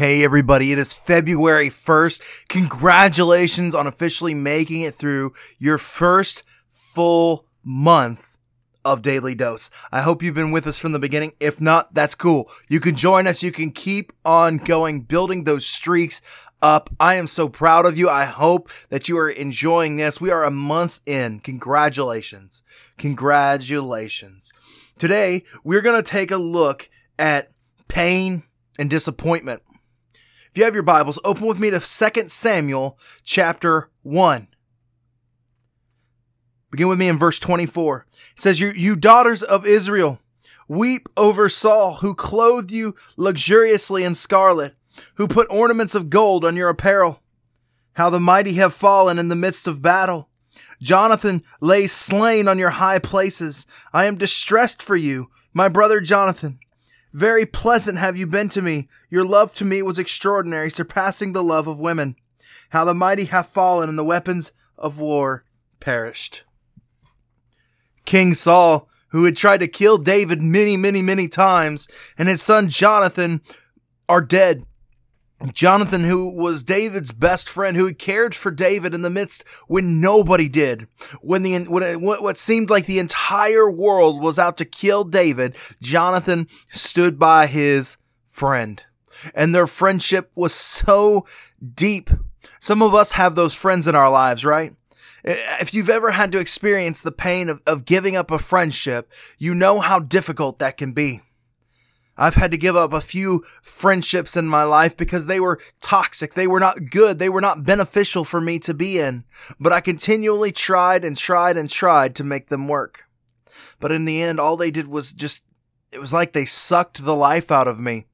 Hey everybody, it is February 1st. Congratulations on officially making it through your first full month of Daily Dose. I hope you've been with us from the beginning. If not, that's cool. You can join us. You can keep on going, building those streaks up. I am so proud of you. I hope that you are enjoying this. We are a month in. Congratulations. Congratulations. Today, we're going to take a look at pain and disappointment. If you have your Bibles, open with me to 2 Samuel chapter 1. Begin with me in verse 24. It says, you, you daughters of Israel, weep over Saul, who clothed you luxuriously in scarlet, who put ornaments of gold on your apparel. How the mighty have fallen in the midst of battle. Jonathan lay slain on your high places. I am distressed for you, my brother Jonathan. Very pleasant have you been to me. Your love to me was extraordinary, surpassing the love of women. How the mighty have fallen and the weapons of war perished. King Saul, who had tried to kill David many, many, many times, and his son Jonathan are dead. Jonathan, who was David's best friend, who cared for David in the midst when nobody did, when the when what seemed like the entire world was out to kill David, Jonathan stood by his friend, and their friendship was so deep. Some of us have those friends in our lives, right? If you've ever had to experience the pain of, of giving up a friendship, you know how difficult that can be. I've had to give up a few friendships in my life because they were toxic. They were not good. They were not beneficial for me to be in. But I continually tried and tried and tried to make them work. But in the end, all they did was just, it was like they sucked the life out of me.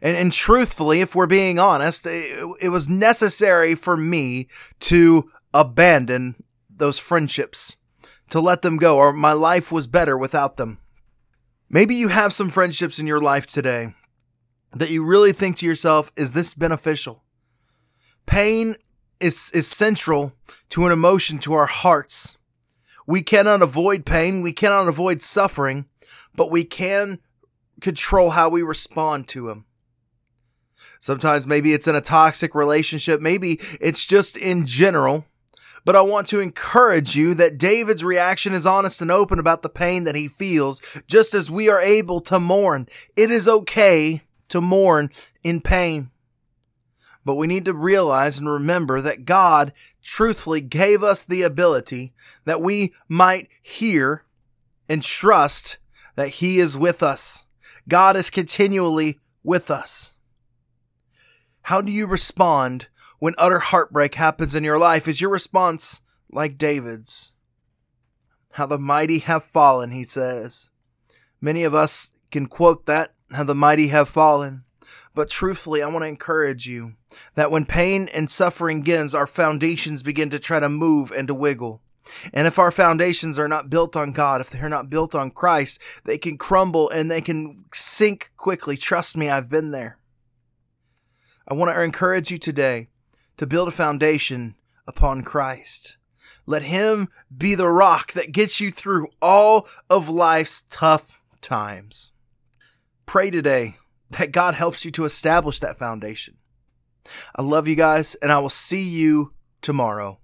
And, and truthfully, if we're being honest, it, it was necessary for me to abandon those friendships, to let them go, or my life was better without them. Maybe you have some friendships in your life today that you really think to yourself, is this beneficial? Pain is, is central to an emotion to our hearts. We cannot avoid pain. We cannot avoid suffering, but we can control how we respond to them. Sometimes maybe it's in a toxic relationship. Maybe it's just in general but I want to encourage you that David's reaction is honest and open about the pain that he feels, just as we are able to mourn. It is okay to mourn in pain. But we need to realize and remember that God truthfully gave us the ability that we might hear and trust that He is with us. God is continually with us. How do you respond when utter heartbreak happens in your life? Is your response like David's? How the mighty have fallen, he says. Many of us can quote that, how the mighty have fallen. But truthfully, I want to encourage you that when pain and suffering begins, our foundations begin to try to move and to wiggle. And if our foundations are not built on God, if they're not built on Christ, they can crumble and they can sink quickly. Trust me, I've been there. I want to encourage you today to build a foundation upon Christ. Let Him be the rock that gets you through all of life's tough times. Pray today that God helps you to establish that foundation. I love you guys, and I will see you tomorrow.